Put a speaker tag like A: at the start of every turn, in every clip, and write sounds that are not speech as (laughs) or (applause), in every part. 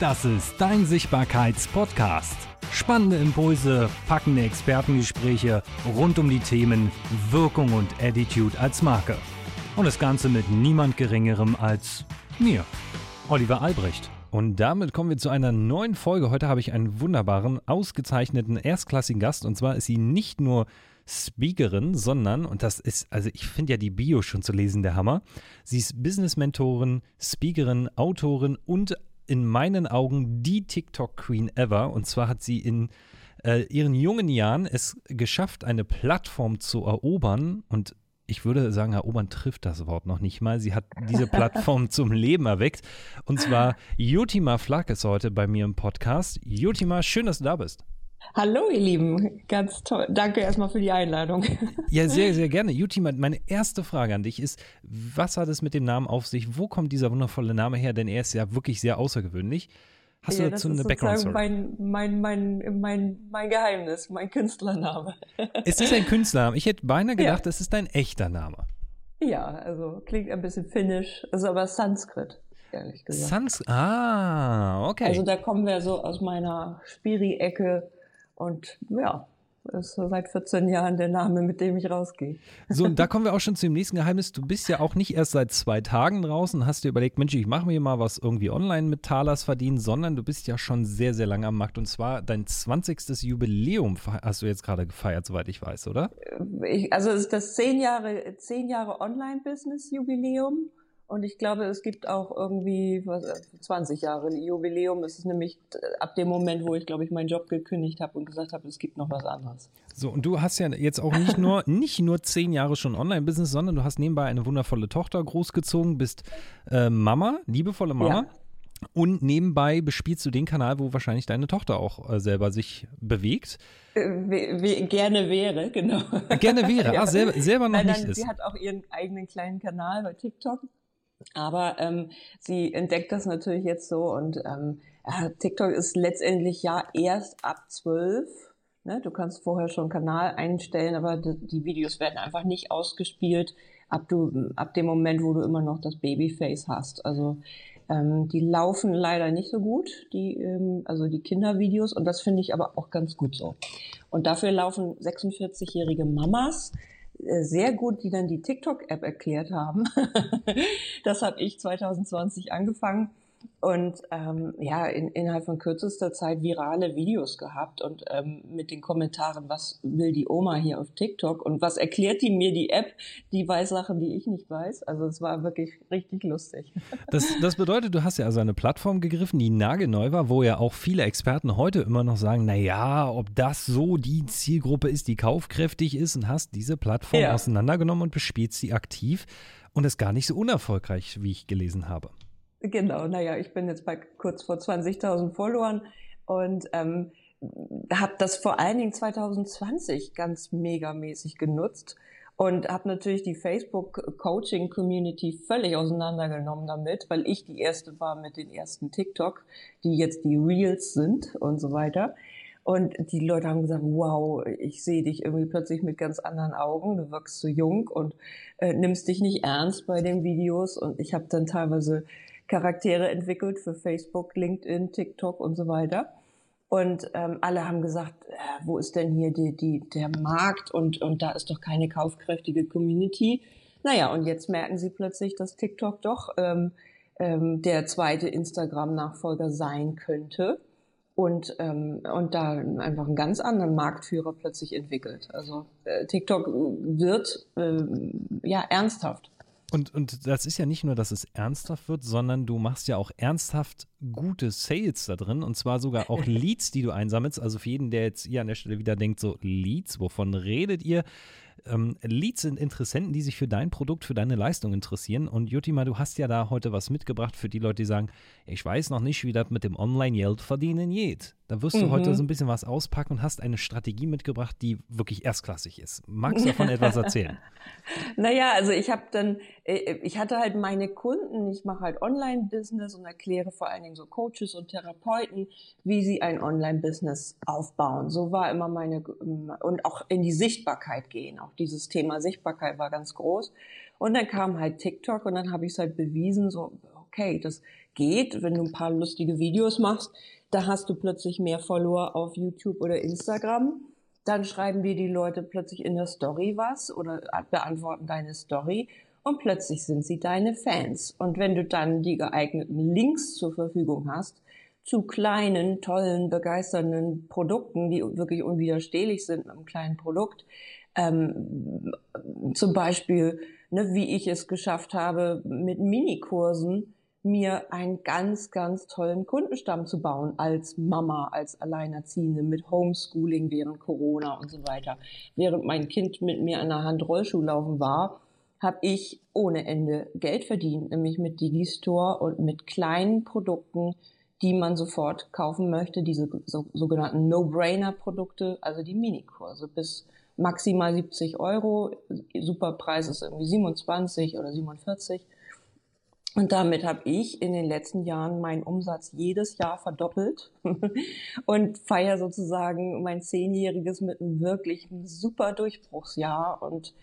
A: Das ist dein Sichtbarkeits-Podcast. Spannende Impulse, packende Expertengespräche rund um die Themen Wirkung und Attitude als Marke. Und das Ganze mit niemand Geringerem als mir, Oliver Albrecht. Und damit kommen wir zu einer neuen Folge. Heute habe ich einen wunderbaren, ausgezeichneten, erstklassigen Gast. Und zwar ist sie nicht nur Speakerin, sondern, und das ist, also ich finde ja die Bio schon zu lesen der Hammer. Sie ist Business-Mentorin, Speakerin, Autorin und in meinen Augen die TikTok-Queen ever. Und zwar hat sie in äh, ihren jungen Jahren es geschafft, eine Plattform zu erobern und ich würde sagen, erobern trifft das Wort noch nicht mal. Sie hat diese (laughs) Plattform zum Leben erweckt. Und zwar Jutima Flak ist heute bei mir im Podcast. Jutima, schön, dass du da bist.
B: Hallo, ihr Lieben. Ganz toll. Danke erstmal für die Einladung. (laughs)
A: Ja, sehr, sehr gerne. Jutima, meine erste Frage an dich ist, was hat es mit dem Namen auf sich? Wo kommt dieser wundervolle Name her? Denn er ist ja wirklich sehr außergewöhnlich. Hast ja, du dazu eine Background-Story?
B: Mein, mein, mein, mein, mein Geheimnis, mein Künstlername. (laughs)
A: Es ist ein Künstlername. Ich hätte beinahe gedacht, ja. es ist dein echter Name.
B: Ja, also klingt ein bisschen finnisch, ist aber Sanskrit ehrlich gesagt.
A: Sanskrit, ah, okay.
B: Also da kommen wir so aus meiner Spiri-Ecke und ja, ist seit 14 Jahren der Name, mit dem ich rausgehe.
A: So, und da (laughs) kommen wir auch schon zum nächsten Geheimnis. Du bist ja auch nicht erst seit zwei Tagen draußen, hast dir überlegt, Mensch, ich mache mir mal was irgendwie online mit Talas verdienen, sondern du bist ja schon sehr, sehr lange am Markt. Und zwar dein 20. Jubiläum hast du jetzt gerade gefeiert, soweit ich weiß, oder?
B: Ich, also es ist das 10 Jahre, 10 Jahre Online-Business-Jubiläum. Und ich glaube, es gibt auch irgendwie was, 20 Jahre Jubiläum. Es ist nämlich ab dem Moment, wo ich, glaube ich, meinen Job gekündigt habe und gesagt habe, es gibt noch was anderes.
A: So, und du hast ja jetzt auch nicht nur, (laughs) nicht nur zehn Jahre schon Online-Business, sondern du hast nebenbei eine wundervolle Tochter großgezogen, bist äh, Mama, liebevolle Mama. Ja. Und nebenbei bespielst du den Kanal, wo wahrscheinlich deine Tochter auch äh, selber sich bewegt.
B: Äh, wie, gerne wäre, genau.
A: Gerne wäre, (laughs) ja. ah, selber, selber noch Nein, nicht
B: ist. Sie hat auch ihren eigenen kleinen Kanal bei TikTok. Aber ähm, sie entdeckt das natürlich jetzt so und ähm, ja, TikTok ist letztendlich ja erst ab zwölf. Ne? Du kannst vorher schon Kanal einstellen, aber die, Videos werden einfach nicht ausgespielt ab, du, ab dem Moment, wo du immer noch das Babyface hast. Also ähm, die laufen leider nicht so gut, die, ähm, also die Kindervideos und das finde ich aber auch ganz gut so. Und dafür laufen 46-jährige Mamas äh, sehr gut, die dann die TikTok-App erklärt haben. (laughs) das habe ich 2020 angefangen und ähm, ja, in, innerhalb von kürzester Zeit virale Videos gehabt und ähm, mit den Kommentaren, was will die Oma hier auf TikTok und was erklärt die mir die App, die weiß Sachen, die ich nicht weiß. Also es war wirklich richtig lustig. (laughs)
A: Das, das bedeutet, du hast ja also eine Plattform gegriffen, die nagelneu war, wo ja auch viele Experten heute immer noch sagen, na ja, ob das so die Zielgruppe ist, die kaufkräftig ist und hast diese Plattform ja. auseinandergenommen und bespielst sie aktiv und ist gar nicht so unerfolgreich, wie ich gelesen habe.
B: Genau, naja, ich bin jetzt bei kurz vor 20.000 Followern und ähm, habe das vor allen Dingen 2020 ganz megamäßig genutzt und habe natürlich die Facebook-Coaching-Community völlig auseinandergenommen damit, weil ich die erste war mit den ersten TikTok, die jetzt die Reels sind und so weiter. Und die Leute haben gesagt, wow, ich sehe dich irgendwie plötzlich mit ganz anderen Augen, du wirkst so jung und äh, nimmst dich nicht ernst bei den Videos. Und ich habe dann teilweise Charaktere entwickelt für Facebook, LinkedIn, TikTok und so weiter. Und ähm, alle haben gesagt, äh, wo ist denn hier die, die, der Markt und, und da ist doch keine kaufkräftige Community. Naja, und jetzt merken sie plötzlich, dass TikTok doch ähm, ähm, der zweite Instagram-Nachfolger sein könnte und, ähm, und da einfach einen ganz anderen Marktführer plötzlich entwickelt. Also äh, TikTok wird äh, ja ernsthaft.
A: Und, und das ist ja nicht nur, dass es ernsthaft wird, sondern du machst ja auch ernsthaft gute Sales da drin und zwar sogar auch (laughs) Leads, die du einsammelst. Also für jeden, der jetzt hier an der Stelle wieder denkt, so Leads, wovon redet ihr? Ähm, Leads sind Interessenten, die sich für dein Produkt, für deine Leistung interessieren. Und Jutima, du hast ja da heute was mitgebracht für die Leute, die sagen, ich weiß noch nicht, wie das mit dem Online-Geld verdienen geht. Da wirst du mhm. heute so ein bisschen was auspacken und hast eine Strategie mitgebracht, die wirklich erstklassig ist. Magst du davon etwas erzählen? (laughs)
B: Naja, also ich habe dann, äh, ich hatte halt meine Kunden, ich mache halt Online-Business und erkläre vor allen Dingen so Coaches und Therapeuten, wie sie ein Online-Business aufbauen. So war immer meine, und auch in die Sichtbarkeit gehen. Auch dieses Thema Sichtbarkeit war ganz groß. Und dann kam halt TikTok und dann habe ich es halt bewiesen, so, okay, das geht, wenn du ein paar lustige Videos machst, da hast du plötzlich mehr Follower auf YouTube oder Instagram. Dann schreiben dir die Leute plötzlich in der Story was oder beantworten deine Story und plötzlich sind sie deine Fans. Und wenn du dann die geeigneten Links zur Verfügung hast, zu kleinen, tollen, begeisternden Produkten, die wirklich unwiderstehlich sind mit einem kleinen Produkt, ähm, zum Beispiel, ne, wie ich es geschafft habe, mit Minikursen mir einen ganz, ganz tollen Kundenstamm zu bauen als Mama, als Alleinerziehende mit Homeschooling während Corona und so weiter. Während mein Kind mit mir an der Hand Rollschuh laufen war, habe ich ohne Ende Geld verdient, nämlich mit Digistore und mit kleinen Produkten, die man sofort kaufen möchte, diese so, sogenannten No-Brainer-Produkte, also die Minikurse bis maximal 70 Euro. Superpreis ist irgendwie 27 oder 47. Und damit habe ich in den letzten Jahren meinen Umsatz jedes Jahr verdoppelt (laughs) und feiere sozusagen mein Zehnjähriges mit einem wirklich super Durchbruchsjahr. Und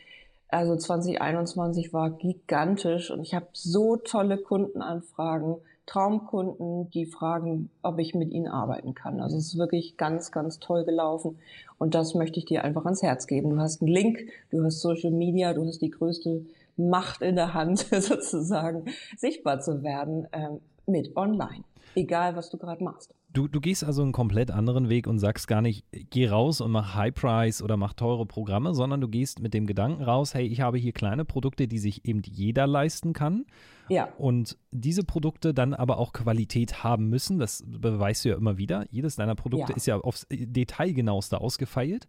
B: also 2021 war gigantisch und ich habe so tolle Kundenanfragen, Traumkunden, die fragen, ob ich mit ihnen arbeiten kann. Also es ist wirklich ganz, ganz toll gelaufen. Und das möchte ich dir einfach ans Herz geben. Du hast einen Link, du hast Social Media, du hast die größte Macht in der Hand (laughs) sozusagen, sichtbar zu werden ähm, mit online. Egal, was du gerade machst.
A: Du, du gehst also einen komplett anderen Weg und sagst gar nicht, geh raus und mach High Price oder mach teure Programme, sondern du gehst mit dem Gedanken raus, hey, ich habe hier kleine Produkte, die sich eben jeder leisten kann. Ja. Und diese Produkte dann aber auch Qualität haben müssen. Das beweist du ja immer wieder. Jedes deiner Produkte ja. ist ja aufs Detailgenaueste ausgefeilt.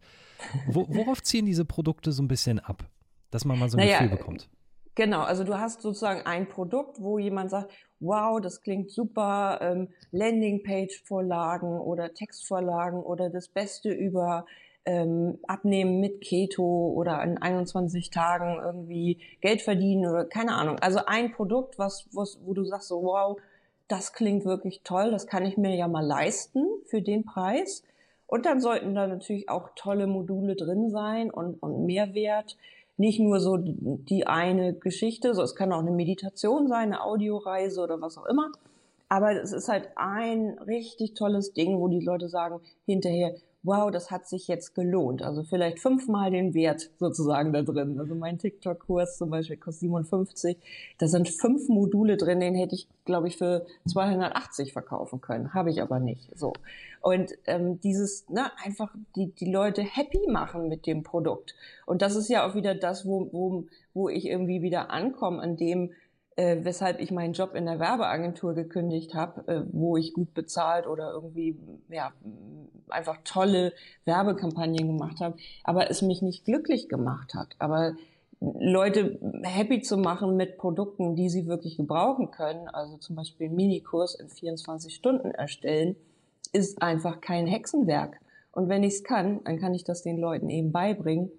A: Wo, worauf ziehen diese Produkte so ein bisschen ab? Dass man mal so ein naja, Gefühl bekommt.
B: Genau, also du hast sozusagen ein Produkt, wo jemand sagt, wow, das klingt super, ähm, Landingpage-Vorlagen oder Textvorlagen oder das Beste über ähm, Abnehmen mit Keto oder in 21 Tagen irgendwie Geld verdienen oder keine Ahnung. Also ein Produkt, was, was wo du sagst so, wow, das klingt wirklich toll, das kann ich mir ja mal leisten für den Preis. Und dann sollten da natürlich auch tolle Module drin sein und, und Mehrwert nicht nur so die eine Geschichte, so es kann auch eine Meditation sein, eine Audioreise oder was auch immer. Aber es ist halt ein richtig tolles Ding, wo die Leute sagen hinterher, wow, das hat sich jetzt gelohnt. Also vielleicht fünfmal den Wert sozusagen da drin. Also mein TikTok-Kurs zum Beispiel kostet 57. Da sind fünf Module drin, den hätte ich, glaube ich, für 280 verkaufen können. Habe ich aber nicht. So. Und ähm, dieses, ne, einfach die, die Leute happy machen mit dem Produkt. Und das ist ja auch wieder das, wo, wo, wo ich irgendwie wieder ankomme, an dem, äh, weshalb ich meinen Job in der Werbeagentur gekündigt habe, äh, wo ich gut bezahlt oder irgendwie ja einfach tolle Werbekampagnen gemacht habe, aber es mich nicht glücklich gemacht hat. Aber Leute happy zu machen mit Produkten, die sie wirklich gebrauchen können, also zum Beispiel einen Minikurs in 24 Stunden erstellen, ist einfach kein Hexenwerk. Und wenn ich es kann, dann kann ich das den Leuten eben beibringen.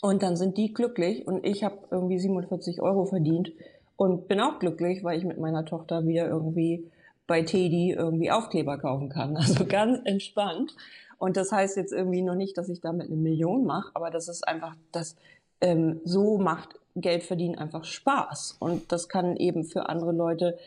B: Und dann sind die glücklich und ich habe irgendwie 47 Euro verdient und bin auch glücklich, weil ich mit meiner Tochter wieder irgendwie bei Teddy irgendwie Aufkleber kaufen kann. (laughs) Also ganz entspannt. Und das heißt jetzt irgendwie noch nicht, dass ich damit eine Million mache, aber das ist einfach, das ähm, so macht Geld verdienen einfach Spaß. Und das kann eben für andere Leute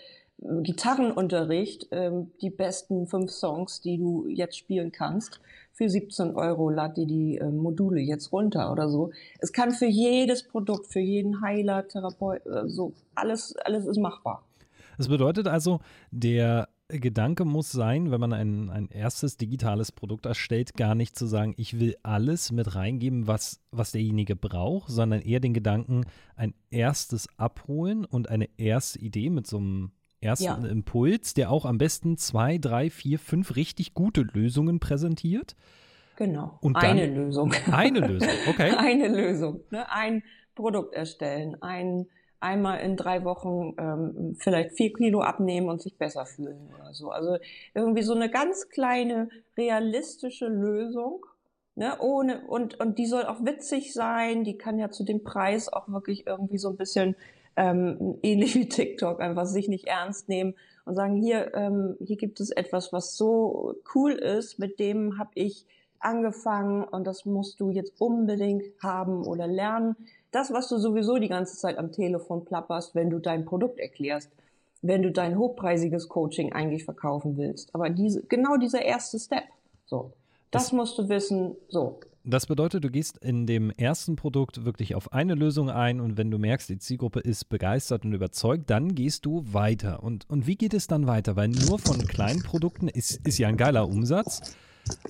B: äh, Gitarrenunterricht, ähm, die besten fünf Songs, die du jetzt spielen kannst, für 17 Euro lad dir die äh, Module jetzt runter oder so. Es kann für jedes Produkt, für jeden Heiler, Therapeut, äh, so alles, alles ist machbar.
A: Das bedeutet also, der Gedanke muss sein, wenn man ein, ein erstes digitales Produkt erstellt, gar nicht zu sagen, ich will alles mit reingeben, was, was derjenige braucht, sondern eher den Gedanken, ein erstes abholen und eine erste Idee mit so einem ersten ja. Impuls, der auch am besten zwei, drei, vier, fünf richtig gute Lösungen präsentiert.
B: Genau. Und eine Lösung.
A: Eine Lösung, okay. (laughs)
B: eine Lösung. Ne? Ein Produkt erstellen, ein einmal in drei Wochen ähm, vielleicht vier Kilo abnehmen und sich besser fühlen oder so. Also irgendwie so eine ganz kleine realistische Lösung, ne, ohne und und die soll auch witzig sein. Die kann ja zu dem Preis auch wirklich irgendwie so ein bisschen ähm, ähnlich wie TikTok einfach sich nicht ernst nehmen und sagen hier ähm, hier gibt es etwas, was so cool ist, mit dem habe ich angefangen und das musst du jetzt unbedingt haben oder lernen das, was du sowieso die ganze Zeit am Telefon plapperst, wenn du dein Produkt erklärst. wenn du dein hochpreisiges Coaching eigentlich verkaufen willst. Aber diese, genau dieser erste Step, so, das, das musst du wissen, so.
A: Das bedeutet, du gehst in dem ersten Produkt wirklich auf eine Lösung ein und wenn du merkst, die Zielgruppe ist begeistert und überzeugt, dann gehst du weiter. Und, und wie geht es dann weiter? Weil nur von kleinen Produkten ist, ist ja ein geiler Umsatz.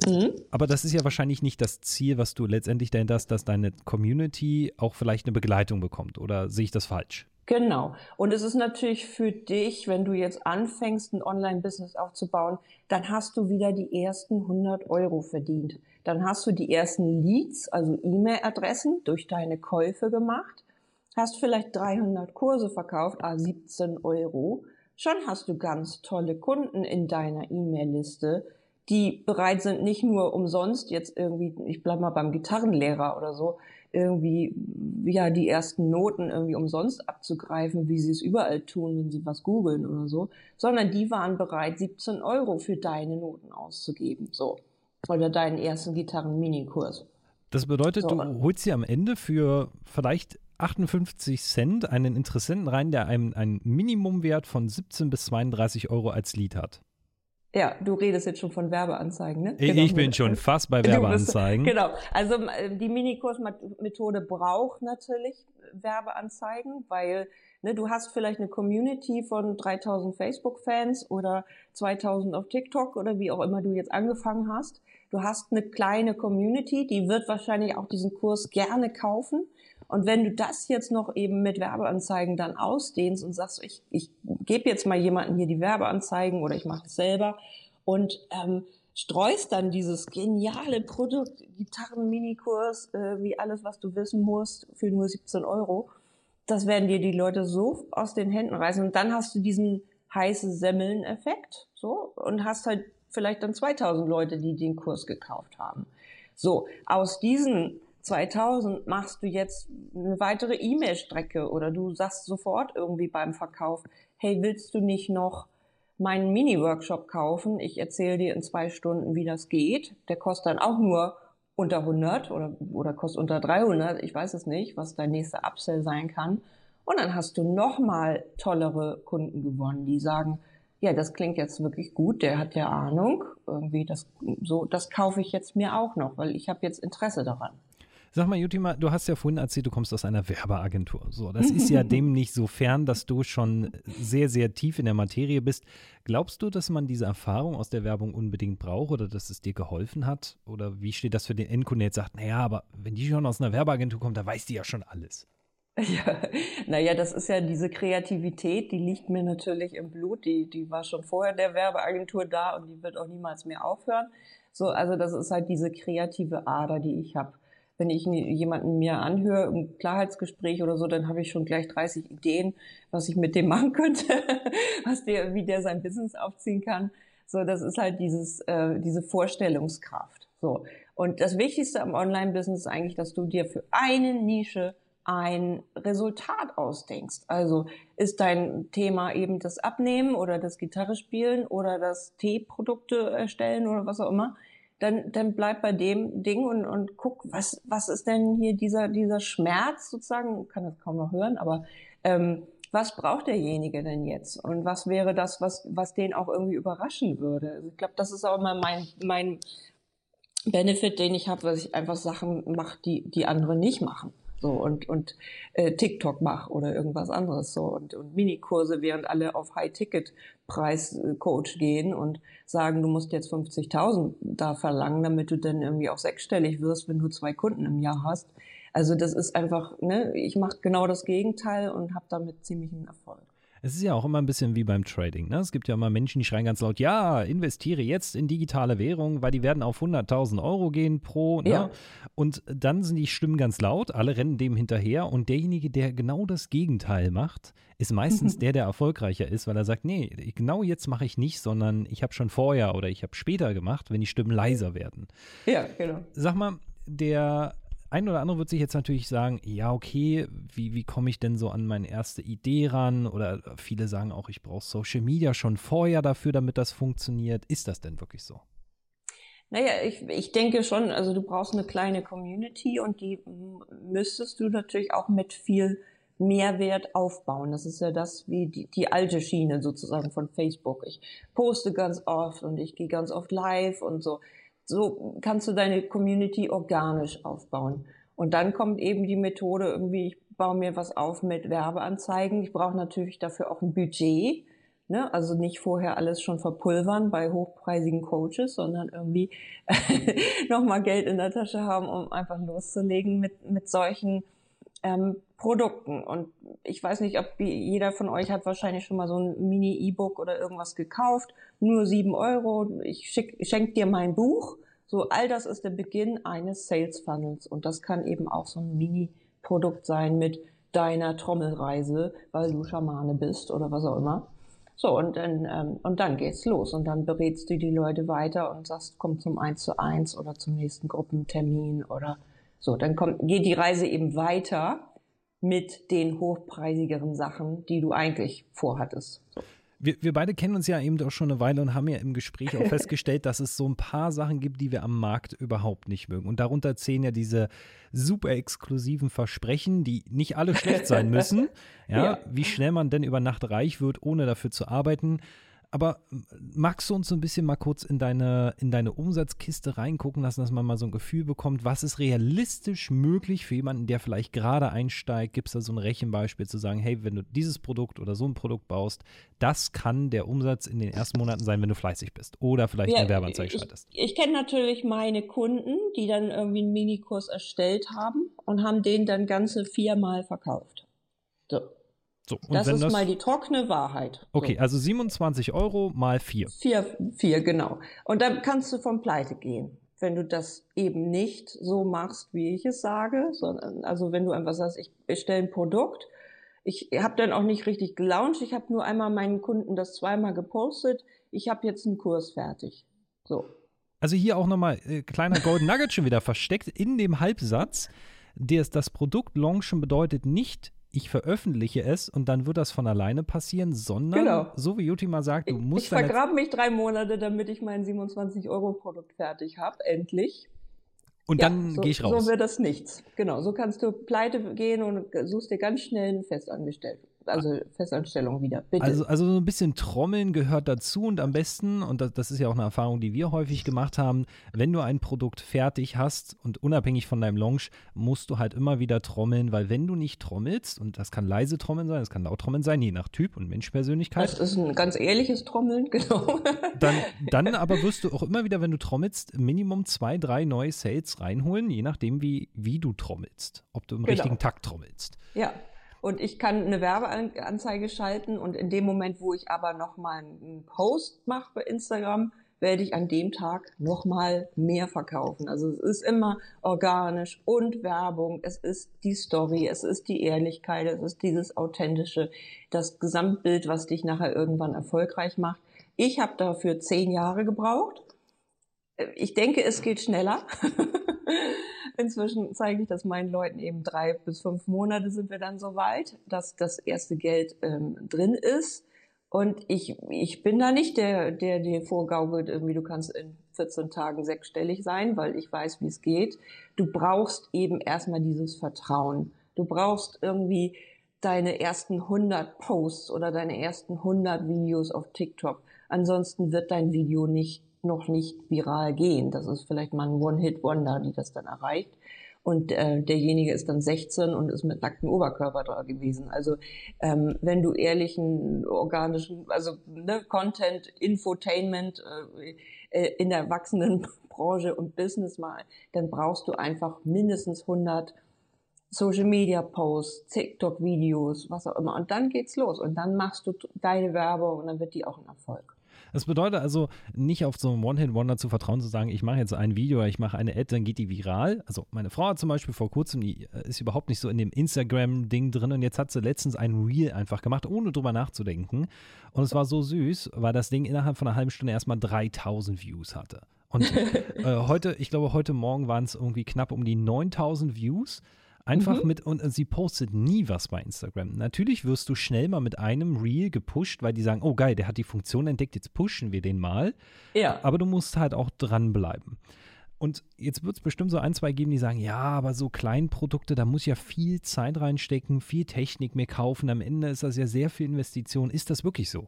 A: Mhm. Aber das ist ja wahrscheinlich nicht das Ziel, was du letztendlich dahinter hast, dass deine Community auch vielleicht eine Begleitung bekommt. Oder sehe ich das falsch?
B: Genau. Und es ist natürlich für dich, wenn du jetzt anfängst, ein Online-Business aufzubauen, dann hast du wieder die ersten 100 Euro verdient. Dann hast du die ersten Leads, also E-Mail-Adressen durch deine Käufe gemacht, hast vielleicht 300 Kurse verkauft, ah 17 Euro. Schon hast du ganz tolle Kunden in deiner E-Mail-Liste, die bereit sind, nicht nur umsonst jetzt irgendwie, ich bleib mal beim Gitarrenlehrer oder so, irgendwie ja die ersten Noten irgendwie umsonst abzugreifen, wie sie es überall tun, wenn sie was googeln oder so, sondern die waren bereit, 17 Euro für deine Noten auszugeben, so oder deinen ersten Gitarren-Minikurs.
A: Das bedeutet, so. du holst dir am Ende für vielleicht 58 Cent einen Interessenten rein, der einen, einen Minimumwert von 17 bis 32 Euro als Lied hat.
B: Ja, du redest jetzt schon von Werbeanzeigen, ne?
A: Genau, ich bin schon fast bei (laughs) Werbeanzeigen.
B: Bist, genau. Also äh, die Minikursmethode braucht natürlich Werbeanzeigen, weil ne, du hast vielleicht eine Community von 3000 Facebook-Fans oder 2000 auf TikTok oder wie auch immer du jetzt angefangen hast. Du hast eine kleine Community, die wird wahrscheinlich auch diesen Kurs gerne kaufen. Und wenn du das jetzt noch eben mit Werbeanzeigen dann ausdehnst und sagst, ich, ich gebe jetzt mal jemanden hier die Werbeanzeigen oder ich mache es selber und ähm, streust dann dieses geniale Produkt, Gitarren-Minikurs, äh, wie alles, was du wissen musst, für nur 17 Euro, das werden dir die Leute so aus den Händen reißen. Und dann hast du diesen heiße Semmeln-Effekt, so, und hast halt vielleicht dann 2000 Leute, die den Kurs gekauft haben. So, aus diesen 2000 machst du jetzt eine weitere E-Mail-Strecke oder du sagst sofort irgendwie beim Verkauf, hey, willst du nicht noch meinen Mini-Workshop kaufen? Ich erzähle dir in zwei Stunden, wie das geht. Der kostet dann auch nur unter 100 oder, oder kostet unter 300. Ich weiß es nicht, was dein nächster Upsell sein kann. Und dann hast du nochmal tollere Kunden gewonnen, die sagen, ja, das klingt jetzt wirklich gut, der hat ja Ahnung, irgendwie das, so, das kaufe ich jetzt mir auch noch, weil ich habe jetzt Interesse daran.
A: Sag mal, Jutima, du hast ja vorhin erzählt, du kommst aus einer Werbeagentur. So, das ist ja (laughs) dem nicht so fern, dass du schon sehr, sehr tief in der Materie bist. Glaubst du, dass man diese Erfahrung aus der Werbung unbedingt braucht oder dass es dir geholfen hat? Oder wie steht das für den Endkunden, der jetzt sagt, naja, aber wenn die schon aus einer Werbeagentur kommt, da weiß die ja schon alles. (laughs)
B: Ja, naja, das ist ja diese Kreativität, die liegt mir natürlich im Blut. Die, die war schon vorher der Werbeagentur da und die wird auch niemals mehr aufhören. So, also das ist halt diese kreative Ader, die ich habe wenn ich jemanden mir anhöre im Klarheitsgespräch oder so, dann habe ich schon gleich 30 Ideen, was ich mit dem (laughs) machen könnte, was der, wie der sein Business aufziehen kann. So, das ist halt dieses, äh, diese Vorstellungskraft. So. Und das Wichtigste am Online-Business ist eigentlich, dass du dir für eine Nische ein Resultat ausdenkst. Also ist dein Thema eben das Abnehmen oder das Gitarre spielen oder das Teeprodukte erstellen oder was auch immer dann, dann bleib bei dem Ding und, und guck, was, was ist denn hier dieser, dieser Schmerz sozusagen, kann das kaum noch hören, aber ähm, was braucht derjenige denn jetzt? Und was wäre das, was, was den auch irgendwie überraschen würde? Also ich glaube, das ist auch immer mein, mein Benefit, den ich habe, dass ich einfach Sachen mache, die, die andere nicht machen so und und äh, TikTok mach oder irgendwas anderes so und und Minikurse, während alle auf High-Ticket-Preis-Coach gehen und sagen, du musst jetzt 50.000 da verlangen, damit du dann irgendwie auch sechsstellig wirst, wenn du zwei Kunden im Jahr hast. Also das ist einfach, ne, ich mache genau das Gegenteil und habe damit ziemlichen Erfolg.
A: Es ist ja auch immer ein bisschen wie beim Trading. Ne? Es gibt ja immer Menschen, die schreien ganz laut, ja, investiere jetzt in digitale Währung, weil die werden auf 100.000 Euro gehen pro. Ne? Ja. Und dann sind die Stimmen ganz laut, alle rennen dem hinterher und derjenige, der genau das Gegenteil macht, ist meistens (laughs) der, der erfolgreicher ist, weil er sagt, nee, genau jetzt mache ich nicht, sondern ich habe schon vorher oder ich habe später gemacht, wenn die Stimmen leiser werden.
B: Ja, genau.
A: Sag mal, der ein oder andere wird sich jetzt natürlich sagen, ja, okay, wie, wie komme ich denn so an meine erste Idee ran? Oder viele sagen auch, ich brauche Social Media schon vorher dafür, damit das funktioniert. Ist das denn wirklich so?
B: Naja, ich, ich denke schon, also du brauchst eine kleine Community und die müsstest du natürlich auch mit viel Mehrwert aufbauen. Das ist ja das wie die, die alte Schiene sozusagen von Facebook. Ich poste ganz oft und ich gehe ganz oft live und so. So kannst du deine Community organisch aufbauen. Und dann kommt eben die Methode irgendwie, ich baue mir was auf mit Werbeanzeigen. Ich brauche natürlich dafür auch ein Budget. Ne? Also nicht vorher alles schon verpulvern bei hochpreisigen Coaches, sondern irgendwie (laughs) nochmal Geld in der Tasche haben, um einfach loszulegen mit, mit solchen ähm, Produkten. Und ich weiß nicht, ob jeder von euch hat wahrscheinlich schon mal so ein Mini-E-Book oder irgendwas gekauft. Nur sieben Euro. Ich schenke dir mein Buch. So, all das ist der Beginn eines Sales Funnels. Und das kann eben auch so ein Mini-Produkt sein mit deiner Trommelreise, weil du Schamane bist oder was auch immer. So, und dann, ähm, und dann geht's los. Und dann berätst du die Leute weiter und sagst, komm zum 1 zu 1 oder zum nächsten Gruppentermin oder so. Dann kommt, geht die Reise eben weiter mit den hochpreisigeren Sachen, die du eigentlich vorhattest.
A: Wir, wir beide kennen uns ja eben doch schon eine Weile und haben ja im Gespräch auch (laughs) festgestellt, dass es so ein paar Sachen gibt, die wir am Markt überhaupt nicht mögen. Und darunter zählen ja diese super exklusiven Versprechen, die nicht alle schlecht sein (laughs) müssen. Ja, ja. wie schnell man denn über Nacht reich wird, ohne dafür zu arbeiten. Aber magst du uns so ein bisschen mal kurz in deine, in deine Umsatzkiste reingucken lassen, dass man mal so ein Gefühl bekommt, was ist realistisch möglich für jemanden, der vielleicht gerade einsteigt? Gibt es da so ein Rechenbeispiel zu sagen, hey, wenn du dieses Produkt oder so ein Produkt baust, das kann der Umsatz in den ersten Monaten sein, wenn du fleißig bist oder vielleicht ja, eine Werbeanzeige schaltest?
B: Ich, ich kenne natürlich meine Kunden, die dann irgendwie einen Minikurs erstellt haben und haben den dann ganze viermal verkauft. So. So, das ist das, mal die trockene Wahrheit.
A: Okay,
B: so.
A: also 27 Euro mal 4.
B: 4, 4, genau. Und dann kannst du vom Pleite gehen, wenn du das eben nicht so machst, wie ich es sage, sondern also wenn du einfach sagst, ich bestelle ein Produkt, ich habe dann auch nicht richtig gelauncht, ich habe nur einmal meinen Kunden das zweimal gepostet, ich habe jetzt einen Kurs fertig. So.
A: Also hier auch nochmal äh, kleiner Golden Nugget schon wieder versteckt in dem Halbsatz. Das, das Produkt launchen bedeutet nicht, ich veröffentliche es und dann wird das von alleine passieren, sondern, genau. so wie Juti mal sagt, du musst.
B: Ich vergrabe mich drei Monate, damit ich mein 27-Euro-Produkt fertig habe, endlich.
A: Und ja, dann so, gehe ich raus.
B: So wird das nichts. Genau, so kannst du pleite gehen und suchst dir ganz schnell einen Festangestellten also Festanstellung wieder,
A: bitte. Also, also so ein bisschen Trommeln gehört dazu und am besten, und das, das ist ja auch eine Erfahrung, die wir häufig gemacht haben, wenn du ein Produkt fertig hast und unabhängig von deinem Launch, musst du halt immer wieder trommeln, weil wenn du nicht trommelst, und das kann leise Trommeln sein, das kann laut Trommeln sein, je nach Typ und Menschpersönlichkeit.
B: Das ist ein ganz ehrliches Trommeln, (laughs) genau.
A: Dann, dann aber wirst du auch immer wieder, wenn du trommelst, Minimum zwei, drei neue Sales reinholen, je nachdem, wie, wie du trommelst. Ob du im genau. richtigen Takt trommelst.
B: Ja, und ich kann eine Werbeanzeige schalten und in dem Moment, wo ich aber nochmal einen Post mache bei Instagram, werde ich an dem Tag nochmal mehr verkaufen. Also es ist immer organisch und Werbung, es ist die Story, es ist die Ehrlichkeit, es ist dieses authentische, das Gesamtbild, was dich nachher irgendwann erfolgreich macht. Ich habe dafür zehn Jahre gebraucht. Ich denke, es geht schneller. (laughs) Inzwischen zeige ich das meinen Leuten eben drei bis fünf Monate sind wir dann so weit, dass das erste Geld ähm, drin ist. Und ich, ich bin da nicht der, der dir vorgaukelt, irgendwie du kannst in 14 Tagen sechsstellig sein, weil ich weiß, wie es geht. Du brauchst eben erstmal dieses Vertrauen. Du brauchst irgendwie deine ersten 100 Posts oder deine ersten 100 Videos auf TikTok. Ansonsten wird dein Video nicht noch nicht viral gehen. Das ist vielleicht mal ein One-Hit-Wonder, die das dann erreicht. Und äh, derjenige ist dann 16 und ist mit nacktem Oberkörper da gewesen. Also ähm, wenn du ehrlichen, organischen, also ne, Content, Infotainment äh, äh in der wachsenden (laughs) Branche und Business mal, dann brauchst du einfach mindestens 100 Social Media Posts, TikTok Videos, was auch immer. Und dann geht's los. Und dann machst du deine Werbung und dann wird die auch ein Erfolg.
A: Das bedeutet also, nicht auf so einen One-Hit-Wonder zu vertrauen, zu sagen, ich mache jetzt ein Video, ich mache eine Ad, dann geht die viral. Also meine Frau hat zum Beispiel vor kurzem, die äh, ist überhaupt nicht so in dem Instagram-Ding drin und jetzt hat sie letztens ein Reel einfach gemacht, ohne drüber nachzudenken. Und es war so süß, weil das Ding innerhalb von einer halben Stunde erstmal 3000 Views hatte. Und (laughs) äh, heute, ich glaube, heute Morgen waren es irgendwie knapp um die 9000 Views. Einfach mhm. mit, und sie postet nie was bei Instagram. Natürlich wirst du schnell mal mit einem Reel gepusht, weil die sagen, oh geil, der hat die Funktion entdeckt, jetzt pushen wir den mal. Ja. Aber du musst halt auch dranbleiben. Und jetzt wird es bestimmt so ein, zwei geben, die sagen, ja, aber so Kleinprodukte, da muss ja viel Zeit reinstecken, viel Technik mehr kaufen. Am Ende ist das ja sehr viel Investition. Ist das wirklich so?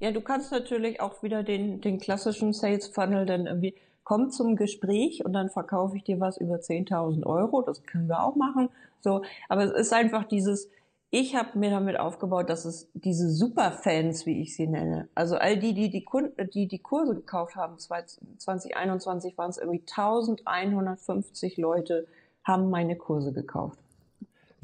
B: Ja, du kannst natürlich auch wieder den, den klassischen Sales Funnel dann irgendwie, komm zum Gespräch und dann verkaufe ich dir was über 10.000 Euro. Das können wir auch machen. So, aber es ist einfach dieses, ich habe mir damit aufgebaut, dass es diese Superfans, wie ich sie nenne, also all die, die die Kunden, die die Kurse gekauft haben, 2021 waren es irgendwie 1150 Leute, haben meine Kurse gekauft.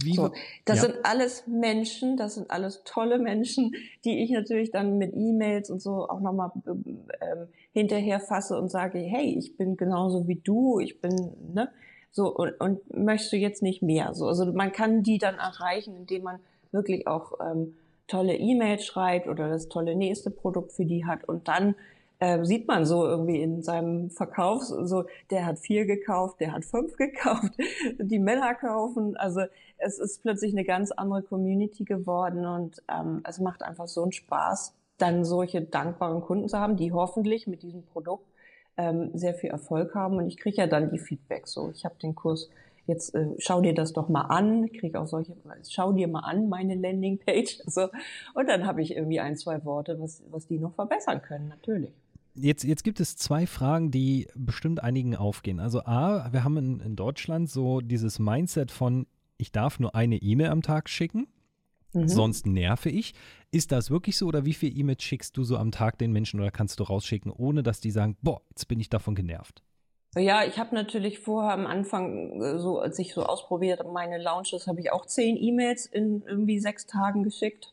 B: Wie, so, das ja. sind alles Menschen, das sind alles tolle Menschen, die ich natürlich dann mit E-Mails und so auch nochmal ähm, hinterher fasse und sage, hey, ich bin genauso wie du, ich bin, ne, so und, und möchte jetzt nicht mehr. So, also man kann die dann erreichen, indem man wirklich auch ähm, tolle E-Mails schreibt oder das tolle nächste Produkt für die hat und dann äh, sieht man so irgendwie in seinem Verkauf, so der hat vier gekauft, der hat fünf (laughs) gekauft, die Männer kaufen. Also es ist plötzlich eine ganz andere Community geworden und ähm, es macht einfach so einen Spaß, dann solche dankbaren Kunden zu haben, die hoffentlich mit diesem Produkt ähm, sehr viel Erfolg haben und ich kriege ja dann die Feedback so. Ich habe den Kurs jetzt äh, schau dir das doch mal an, kriege auch solche, schau dir mal an meine Landingpage, (laughs) so und dann habe ich irgendwie ein zwei Worte, was was die noch verbessern können, natürlich.
A: Jetzt, jetzt gibt es zwei Fragen, die bestimmt einigen aufgehen. Also A, wir haben in, in Deutschland so dieses Mindset von, ich darf nur eine E-Mail am Tag schicken. Mhm. Sonst nerve ich. Ist das wirklich so oder wie viele E-Mails schickst du so am Tag den Menschen oder kannst du rausschicken, ohne dass die sagen, boah, jetzt bin ich davon genervt?
B: Ja, ich habe natürlich vorher am Anfang, äh, so als ich so ausprobiert meine Launches, habe ich auch zehn E-Mails in irgendwie sechs Tagen geschickt.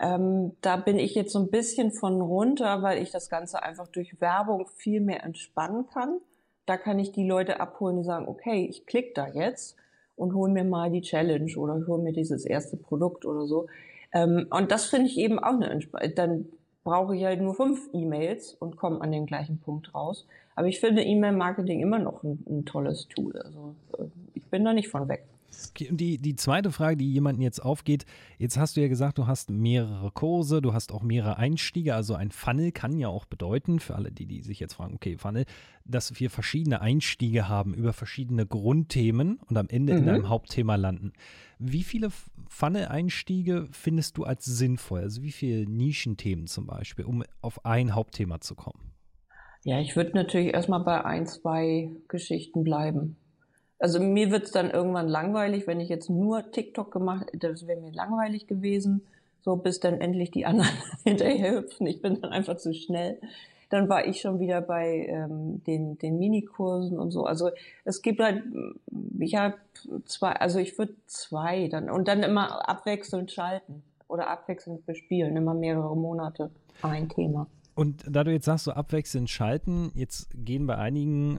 B: Ähm, da bin ich jetzt so ein bisschen von runter, weil ich das Ganze einfach durch Werbung viel mehr entspannen kann. Da kann ich die Leute abholen, die sagen, okay, ich klicke da jetzt und hol mir mal die Challenge oder hol mir dieses erste Produkt oder so. Ähm, und das finde ich eben auch eine Entspannung. Dann brauche ich halt nur fünf E-Mails und komme an den gleichen Punkt raus. Aber ich finde E-Mail-Marketing immer noch ein, ein tolles Tool. Also äh, ich bin da nicht von weg.
A: Okay, und die, die zweite Frage, die jemanden jetzt aufgeht, jetzt hast du ja gesagt, du hast mehrere Kurse, du hast auch mehrere Einstiege, also ein Funnel kann ja auch bedeuten, für alle, die, die sich jetzt fragen, okay, Funnel, dass wir verschiedene Einstiege haben über verschiedene Grundthemen und am Ende mhm. in einem Hauptthema landen. Wie viele Funnel-Einstiege findest du als sinnvoll? Also wie viele Nischenthemen zum Beispiel, um auf ein Hauptthema zu kommen?
B: Ja, ich würde natürlich erstmal bei ein, zwei Geschichten bleiben. Also mir wird es dann irgendwann langweilig, wenn ich jetzt nur TikTok gemacht hätte, das wäre mir langweilig gewesen, so bis dann endlich die anderen (laughs) hinterher hüpfen. Ich bin dann einfach zu schnell. Dann war ich schon wieder bei ähm, den, den Minikursen und so. Also es gibt halt, ich habe zwei, also ich würde zwei dann und dann immer abwechselnd schalten oder abwechselnd bespielen, immer mehrere Monate ein Thema.
A: Und da du jetzt sagst, so abwechselnd schalten, jetzt gehen bei einigen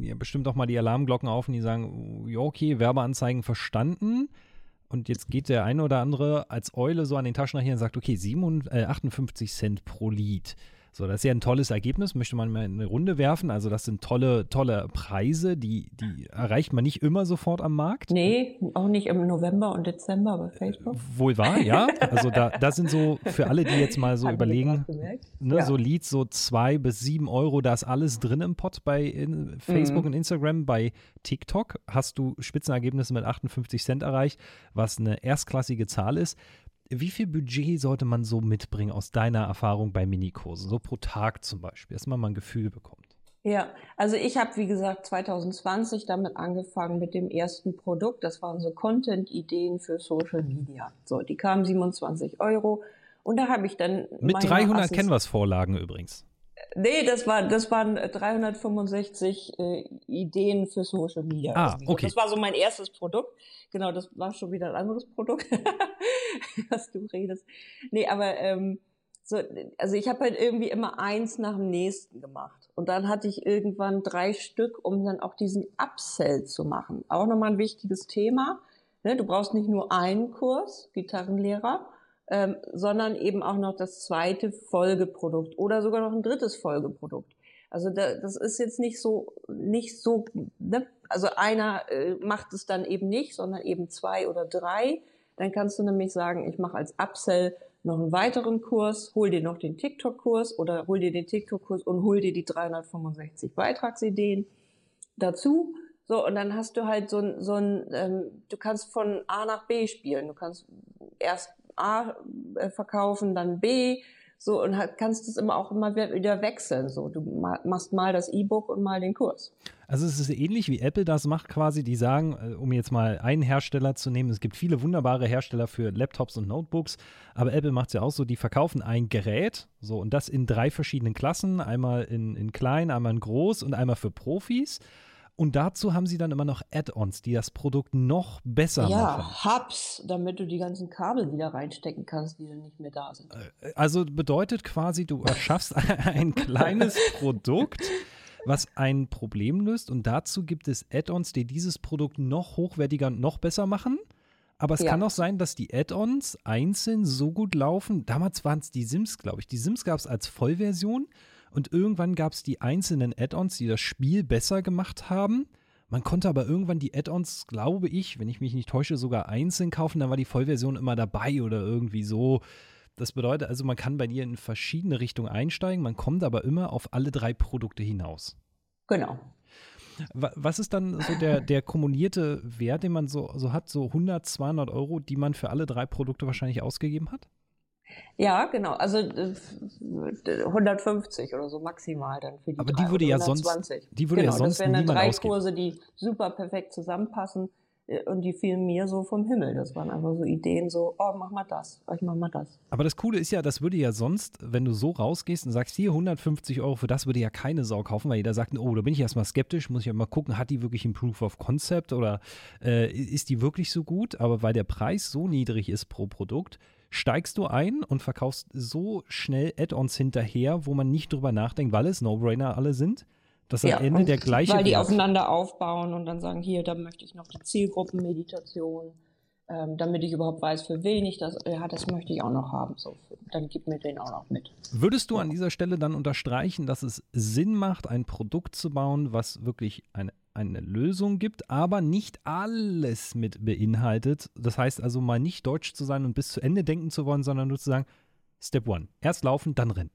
A: ja bestimmt auch mal die Alarmglocken auf und die sagen, ja, okay, Werbeanzeigen verstanden. Und jetzt geht der eine oder andere als Eule so an den Taschenrechner und sagt, okay, 57, äh, 58 Cent pro Lied. So, das ist ja ein tolles Ergebnis, möchte man mal in eine Runde werfen. Also, das sind tolle, tolle Preise, die, die erreicht man nicht immer sofort am Markt.
B: Nee, auch nicht im November und Dezember bei Facebook.
A: Wohl wahr, ja. Also, da, das sind so für alle, die jetzt mal so (laughs) Hat überlegen, ne, ja. so Leads, so zwei bis sieben Euro, da ist alles drin im Pot bei Facebook mhm. und Instagram. Bei TikTok hast du Spitzenergebnisse mit 58 Cent erreicht, was eine erstklassige Zahl ist. Wie viel Budget sollte man so mitbringen aus deiner Erfahrung bei Minikursen, so pro Tag zum Beispiel, dass man mal ein Gefühl bekommt?
B: Ja, also ich habe, wie gesagt, 2020 damit angefangen mit dem ersten Produkt. Das waren so Content-Ideen für Social Media. So, die kamen 27 Euro. Und da habe ich dann.
A: Mit 300 Canvas-Vorlagen übrigens.
B: Nee, das war das waren 365 äh, Ideen für Social Media.
A: Ah, okay.
B: Das war so mein erstes Produkt. Genau, das war schon wieder ein anderes Produkt, (laughs) was du redest. Nee, aber ähm, so, also ich habe halt irgendwie immer eins nach dem nächsten gemacht. Und dann hatte ich irgendwann drei Stück, um dann auch diesen Upsell zu machen. Auch nochmal ein wichtiges Thema. Ne, du brauchst nicht nur einen Kurs, Gitarrenlehrer, ähm, sondern eben auch noch das zweite Folgeprodukt oder sogar noch ein drittes Folgeprodukt. Also da, das ist jetzt nicht so, nicht so, ne? also einer äh, macht es dann eben nicht, sondern eben zwei oder drei. Dann kannst du nämlich sagen, ich mache als Upsell noch einen weiteren Kurs, hol dir noch den TikTok-Kurs oder hol dir den TikTok-Kurs und hol dir die 365 Beitragsideen. dazu. So, und dann hast du halt so ein, so ein ähm, du kannst von A nach B spielen. Du kannst erst A äh, verkaufen, dann B, so und kannst es immer auch immer wieder wechseln. So, du machst mal das E-Book und mal den Kurs.
A: Also es ist ähnlich wie Apple das macht quasi. Die sagen, äh, um jetzt mal einen Hersteller zu nehmen, es gibt viele wunderbare Hersteller für Laptops und Notebooks, aber Apple macht es ja auch so, die verkaufen ein Gerät, so und das in drei verschiedenen Klassen, einmal in, in klein, einmal in groß und einmal für Profis. Und dazu haben sie dann immer noch Add-ons, die das Produkt noch besser
B: ja,
A: machen.
B: Ja, Hubs, damit du die ganzen Kabel wieder reinstecken kannst, die dann nicht mehr da sind.
A: Äh, also bedeutet quasi, du erschaffst (laughs) ein kleines (laughs) Produkt, was ein Problem löst. Und dazu gibt es Add-ons, die dieses Produkt noch hochwertiger und noch besser machen. Aber es ja. kann auch sein, dass die Add-ons einzeln so gut laufen. Damals waren es die Sims, glaube ich. Die Sims gab es als Vollversion. Und irgendwann gab es die einzelnen Add-ons, die das Spiel besser gemacht haben. Man konnte aber irgendwann die Add-ons, glaube ich, wenn ich mich nicht täusche, sogar einzeln kaufen. Dann war die Vollversion immer dabei oder irgendwie so. Das bedeutet also, man kann bei dir in verschiedene Richtungen einsteigen, man kommt aber immer auf alle drei Produkte hinaus.
B: Genau.
A: Was ist dann so der, der kumulierte Wert, den man so, so hat, so 100, 200 Euro, die man für alle drei Produkte wahrscheinlich ausgegeben hat?
B: Ja, genau. Also 150 oder so maximal dann für die
A: Aber die würde ja sonst, die würde genau, ja sonst das wären dann drei ausgeben.
B: Kurse, die super perfekt zusammenpassen äh, und die fielen mir so vom Himmel. Das waren einfach so Ideen, so, oh, mach mal das, ich mach mal das.
A: Aber das Coole ist ja, das würde ja sonst, wenn du so rausgehst und sagst, hier 150 Euro, für das würde ja keine Sau kaufen, weil jeder sagt, oh, da bin ich erstmal skeptisch, muss ich ja mal gucken, hat die wirklich ein Proof of Concept oder äh, ist die wirklich so gut? Aber weil der Preis so niedrig ist pro Produkt, steigst du ein und verkaufst so schnell Add-ons hinterher, wo man nicht drüber nachdenkt, weil es No-Brainer alle sind, dass ja, am Ende der gleiche.
B: Weil die Wert aufeinander aufbauen und dann sagen, hier, da möchte ich noch die Zielgruppenmeditation, ähm, damit ich überhaupt weiß, für wen ich das, ja, das möchte ich auch noch haben. So, dann gib mir den auch noch mit.
A: Würdest du an dieser Stelle dann unterstreichen, dass es Sinn macht, ein Produkt zu bauen, was wirklich eine eine Lösung gibt, aber nicht alles mit beinhaltet. Das heißt also mal nicht deutsch zu sein und bis zu Ende denken zu wollen, sondern nur zu sagen, Step One, erst laufen, dann rennen.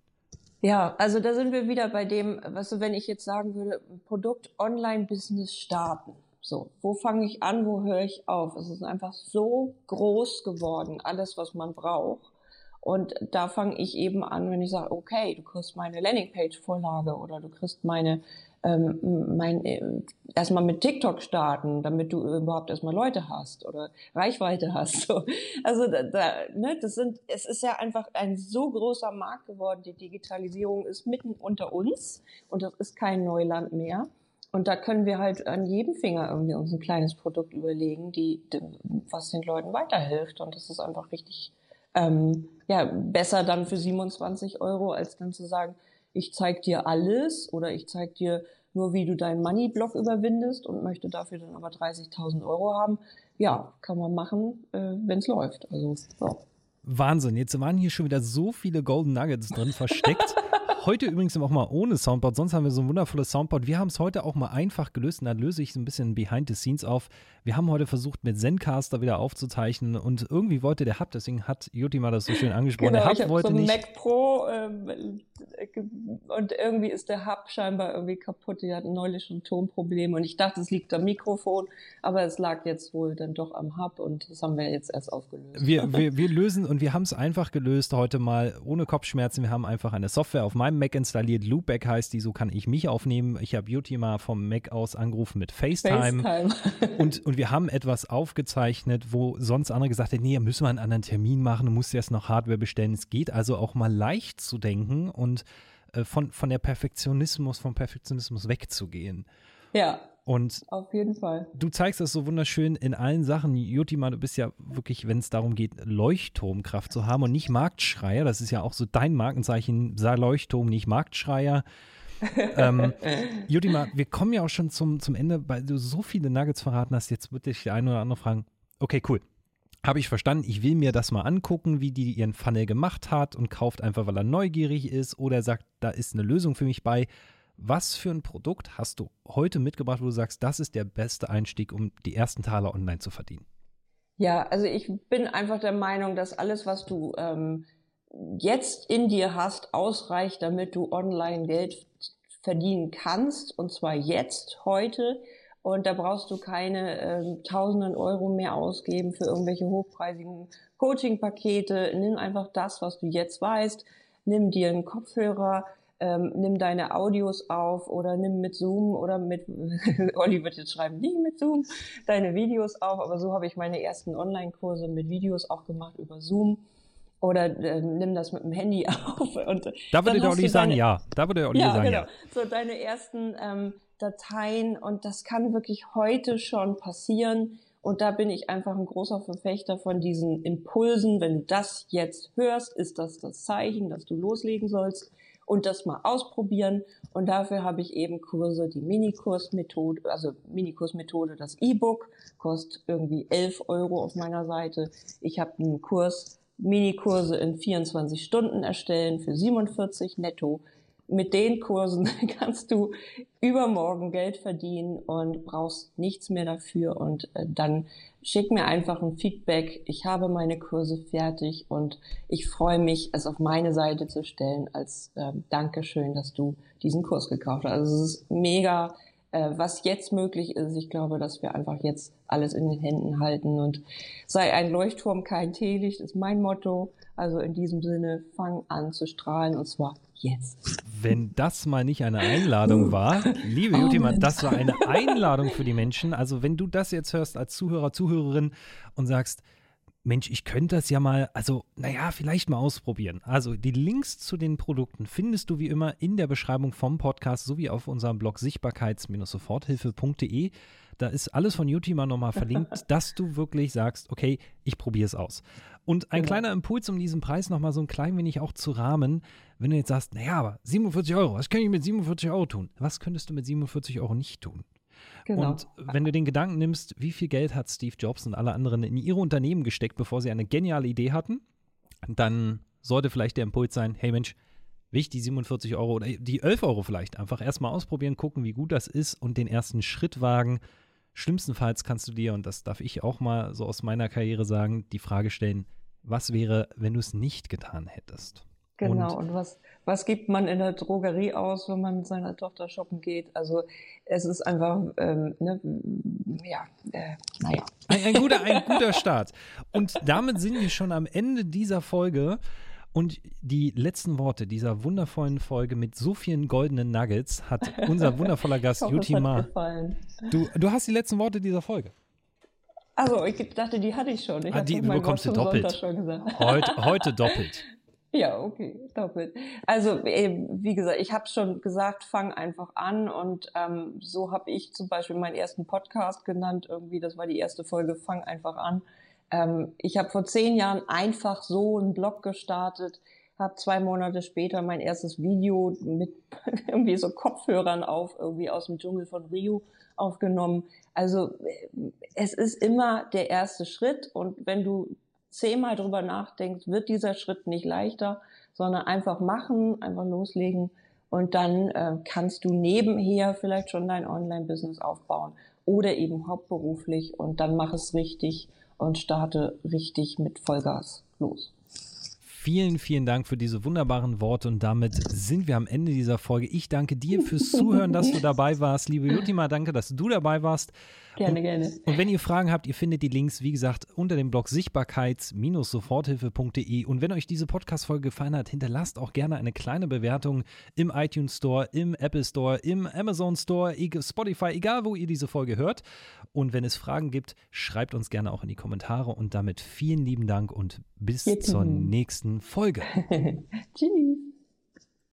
B: Ja, also da sind wir wieder bei dem, was du, wenn ich jetzt sagen würde, Produkt Online-Business starten. So, wo fange ich an, wo höre ich auf? Es ist einfach so groß geworden, alles, was man braucht. Und da fange ich eben an, wenn ich sage, okay, du kriegst meine Landingpage-Vorlage oder du kriegst meine ähm, mein, äh, erstmal mit TikTok starten, damit du überhaupt erstmal Leute hast oder Reichweite hast. (laughs) So. Also da, da, ne, das sind, es ist ja einfach ein so großer Markt geworden. Die Digitalisierung ist mitten unter uns und das ist kein Neuland mehr. Und da können wir halt an jedem Finger irgendwie uns ein kleines Produkt überlegen, die, was den Leuten weiterhilft. Und das ist einfach richtig ähm, ja, besser dann für 27 Euro, als dann zu sagen, ich zeig dir alles oder ich zeig dir nur, wie du deinen Money-Block überwindest und möchte dafür dann aber 30.000 Euro haben. Ja, kann man machen, äh, wenn es läuft. Also, ja.
A: Wahnsinn, jetzt waren hier schon wieder so viele Golden Nuggets drin versteckt. (laughs) Heute übrigens auch mal ohne Soundboard, sonst haben wir so ein wundervolles Soundboard. Wir haben es heute auch mal einfach gelöst und da löse ich so ein bisschen Behind the Scenes auf. Wir haben heute versucht, mit Zencaster wieder aufzuzeichnen und irgendwie wollte der Hub, deswegen hat Jutti mal das so schön angesprochen.
B: Genau,
A: der Hub
B: ich
A: wollte
B: so
A: nicht.
B: Mac Pro ähm, und irgendwie ist der Hub scheinbar irgendwie kaputt. Die hatten neulich schon Tonprobleme und ich dachte, es liegt am Mikrofon, aber es lag jetzt wohl dann doch am Hub und das haben wir jetzt erst aufgelöst.
A: Wir, wir, (laughs) wir lösen und wir haben es einfach gelöst heute mal ohne Kopfschmerzen. Wir haben einfach eine Software auf meinem Mac installiert. Loopback heißt die, so kann ich mich aufnehmen. Ich habe Beauty mal vom Mac aus angerufen mit FaceTime. FaceTime. (laughs) und, und wir haben etwas aufgezeichnet, wo sonst andere gesagt hätten, nee, müssen wir einen anderen Termin machen, du musst erst noch Hardware bestellen. Es geht also auch mal leicht zu denken und äh, von, von der Perfektionismus, vom Perfektionismus wegzugehen.
B: Ja.
A: Und
B: auf jeden Fall.
A: Du zeigst das so wunderschön in allen Sachen. Jutima, du bist ja wirklich, wenn es darum geht, Leuchtturmkraft zu haben und nicht Marktschreier. Das ist ja auch so dein Markenzeichen, sei Leuchtturm, nicht Marktschreier. (laughs) ähm, Jutima, wir kommen ja auch schon zum, zum Ende, weil du so viele Nuggets verraten hast. Jetzt würde ich der eine oder andere fragen, okay, cool. Habe ich verstanden, ich will mir das mal angucken, wie die ihren Funnel gemacht hat und kauft einfach, weil er neugierig ist oder sagt, da ist eine Lösung für mich bei. Was für ein Produkt hast du heute mitgebracht, wo du sagst, das ist der beste Einstieg, um die ersten Taler online zu verdienen?
B: Ja, also ich bin einfach der Meinung, dass alles, was du ähm, jetzt in dir hast, ausreicht, damit du online Geld verdienen kannst, und zwar jetzt, heute. Und da brauchst du keine äh, tausenden Euro mehr ausgeben für irgendwelche hochpreisigen Coaching-Pakete. Nimm einfach das, was du jetzt weißt. Nimm dir einen Kopfhörer, ähm, nimm deine Audios auf oder nimm mit Zoom oder mit, (laughs) Olli wird jetzt schreiben, nie mit Zoom, deine Videos auf. Aber so habe ich meine ersten Online-Kurse mit Videos auch gemacht über Zoom oder äh, nimm das mit dem Handy (laughs) auf. Und
A: da würde der Olli sagen, ja. Da würde der Olli ja, sagen, genau. ja.
B: So deine ersten ähm, Dateien und das kann wirklich heute schon passieren. Und da bin ich einfach ein großer Verfechter von diesen Impulsen. Wenn du das jetzt hörst, ist das das Zeichen, dass du loslegen sollst und das mal ausprobieren. Und dafür habe ich eben Kurse, die Minikursmethode, also Minikursmethode, das E-Book, kostet irgendwie 11 Euro auf meiner Seite. Ich habe einen Kurs Minikurse in 24 Stunden erstellen für 47 netto. Mit den Kursen (laughs) kannst du übermorgen Geld verdienen und brauchst nichts mehr dafür. Und äh, dann schick mir einfach ein Feedback. Ich habe meine Kurse fertig und ich freue mich, es auf meine Seite zu stellen als äh, Dankeschön, dass du diesen Kurs gekauft hast. Also es ist mega äh, was jetzt möglich ist. Ich glaube, dass wir einfach jetzt alles in den Händen halten und sei ein Leuchtturm, kein Teelicht, ist mein Motto. Also in diesem Sinne, fang an zu strahlen und zwar jetzt.
A: Wenn das mal nicht eine Einladung war, liebe oh, Jutima, das war eine Einladung für die Menschen. Also wenn du das jetzt hörst als Zuhörer, Zuhörerin und sagst, Mensch, ich könnte das ja mal, also, naja, vielleicht mal ausprobieren. Also, die Links zu den Produkten findest du wie immer in der Beschreibung vom Podcast sowie auf unserem Blog sichtbarkeits-soforthilfe.de. Da ist alles von Utima nochmal verlinkt, (laughs) dass du wirklich sagst, okay, ich probiere es aus. Und ein genau. kleiner Impuls, um diesen Preis nochmal so ein klein wenig auch zu rahmen, wenn du jetzt sagst, naja, aber 47 Euro, was kann ich mit 47 Euro tun? Was könntest du mit 47 Euro nicht tun? Genau. Und wenn du den Gedanken nimmst, wie viel Geld hat Steve Jobs und alle anderen in ihre Unternehmen gesteckt, bevor sie eine geniale Idee hatten, dann sollte vielleicht der Impuls sein, hey Mensch, will ich die 47 Euro oder die 11 Euro vielleicht einfach erstmal ausprobieren, gucken, wie gut das ist und den ersten Schritt wagen. Schlimmstenfalls kannst du dir, und das darf ich auch mal so aus meiner Karriere sagen, die Frage stellen, was wäre, wenn du es nicht getan hättest?
B: Genau, und, und, was, was gibt man in der Drogerie aus, wenn man mit seiner Tochter shoppen geht? Also es ist einfach, ähm, ne, ja, äh, naja.
A: Ein, ein, guter, ein guter Start. Und damit sind wir schon am Ende dieser Folge. Und die letzten Worte dieser wundervollen Folge mit so vielen goldenen Nuggets hat unser (laughs) wundervoller Gast Jutima. Du, du hast die letzten Worte dieser Folge.
B: Also, ich dachte, die hatte ich schon. Ich
A: ah, die bekommst du doppelt. Heute, heute doppelt. (laughs)
B: Ja, okay, doppelt. Also wie gesagt, ich habe schon gesagt, fang einfach an und ähm, so habe ich zum Beispiel meinen ersten Podcast genannt. Irgendwie, das war die erste Folge, fang einfach an. Ähm, ich habe vor zehn Jahren einfach so einen Blog gestartet, habe zwei Monate später mein erstes Video mit (laughs) irgendwie so Kopfhörern auf, irgendwie aus dem Dschungel von Rio aufgenommen. Also es ist immer der erste Schritt und wenn du zehnmal drüber nachdenkst, wird dieser Schritt nicht leichter, sondern einfach machen, einfach loslegen und dann äh, kannst du nebenher vielleicht schon dein Online-Business aufbauen oder eben hauptberuflich und dann mach es richtig und starte richtig mit Vollgas los.
A: Vielen, vielen Dank für diese wunderbaren Worte und damit sind wir am Ende dieser Folge. Ich danke dir fürs Zuhören, dass du (laughs) dabei warst. Liebe Jutima, danke, dass du dabei warst.
B: Gerne, und, gerne.
A: Und wenn ihr Fragen habt, ihr findet die Links, wie gesagt, unter dem Blog sichtbarkeits-soforthilfe.de. Und wenn euch diese Podcast-Folge gefallen hat, hinterlasst auch gerne eine kleine Bewertung im iTunes Store, im Apple Store, im Amazon Store, Spotify, egal wo ihr diese Folge hört. Und wenn es Fragen gibt, schreibt uns gerne auch in die Kommentare. Und damit vielen lieben Dank und bis Jetzt. zur nächsten Folge. (laughs) Tschüss.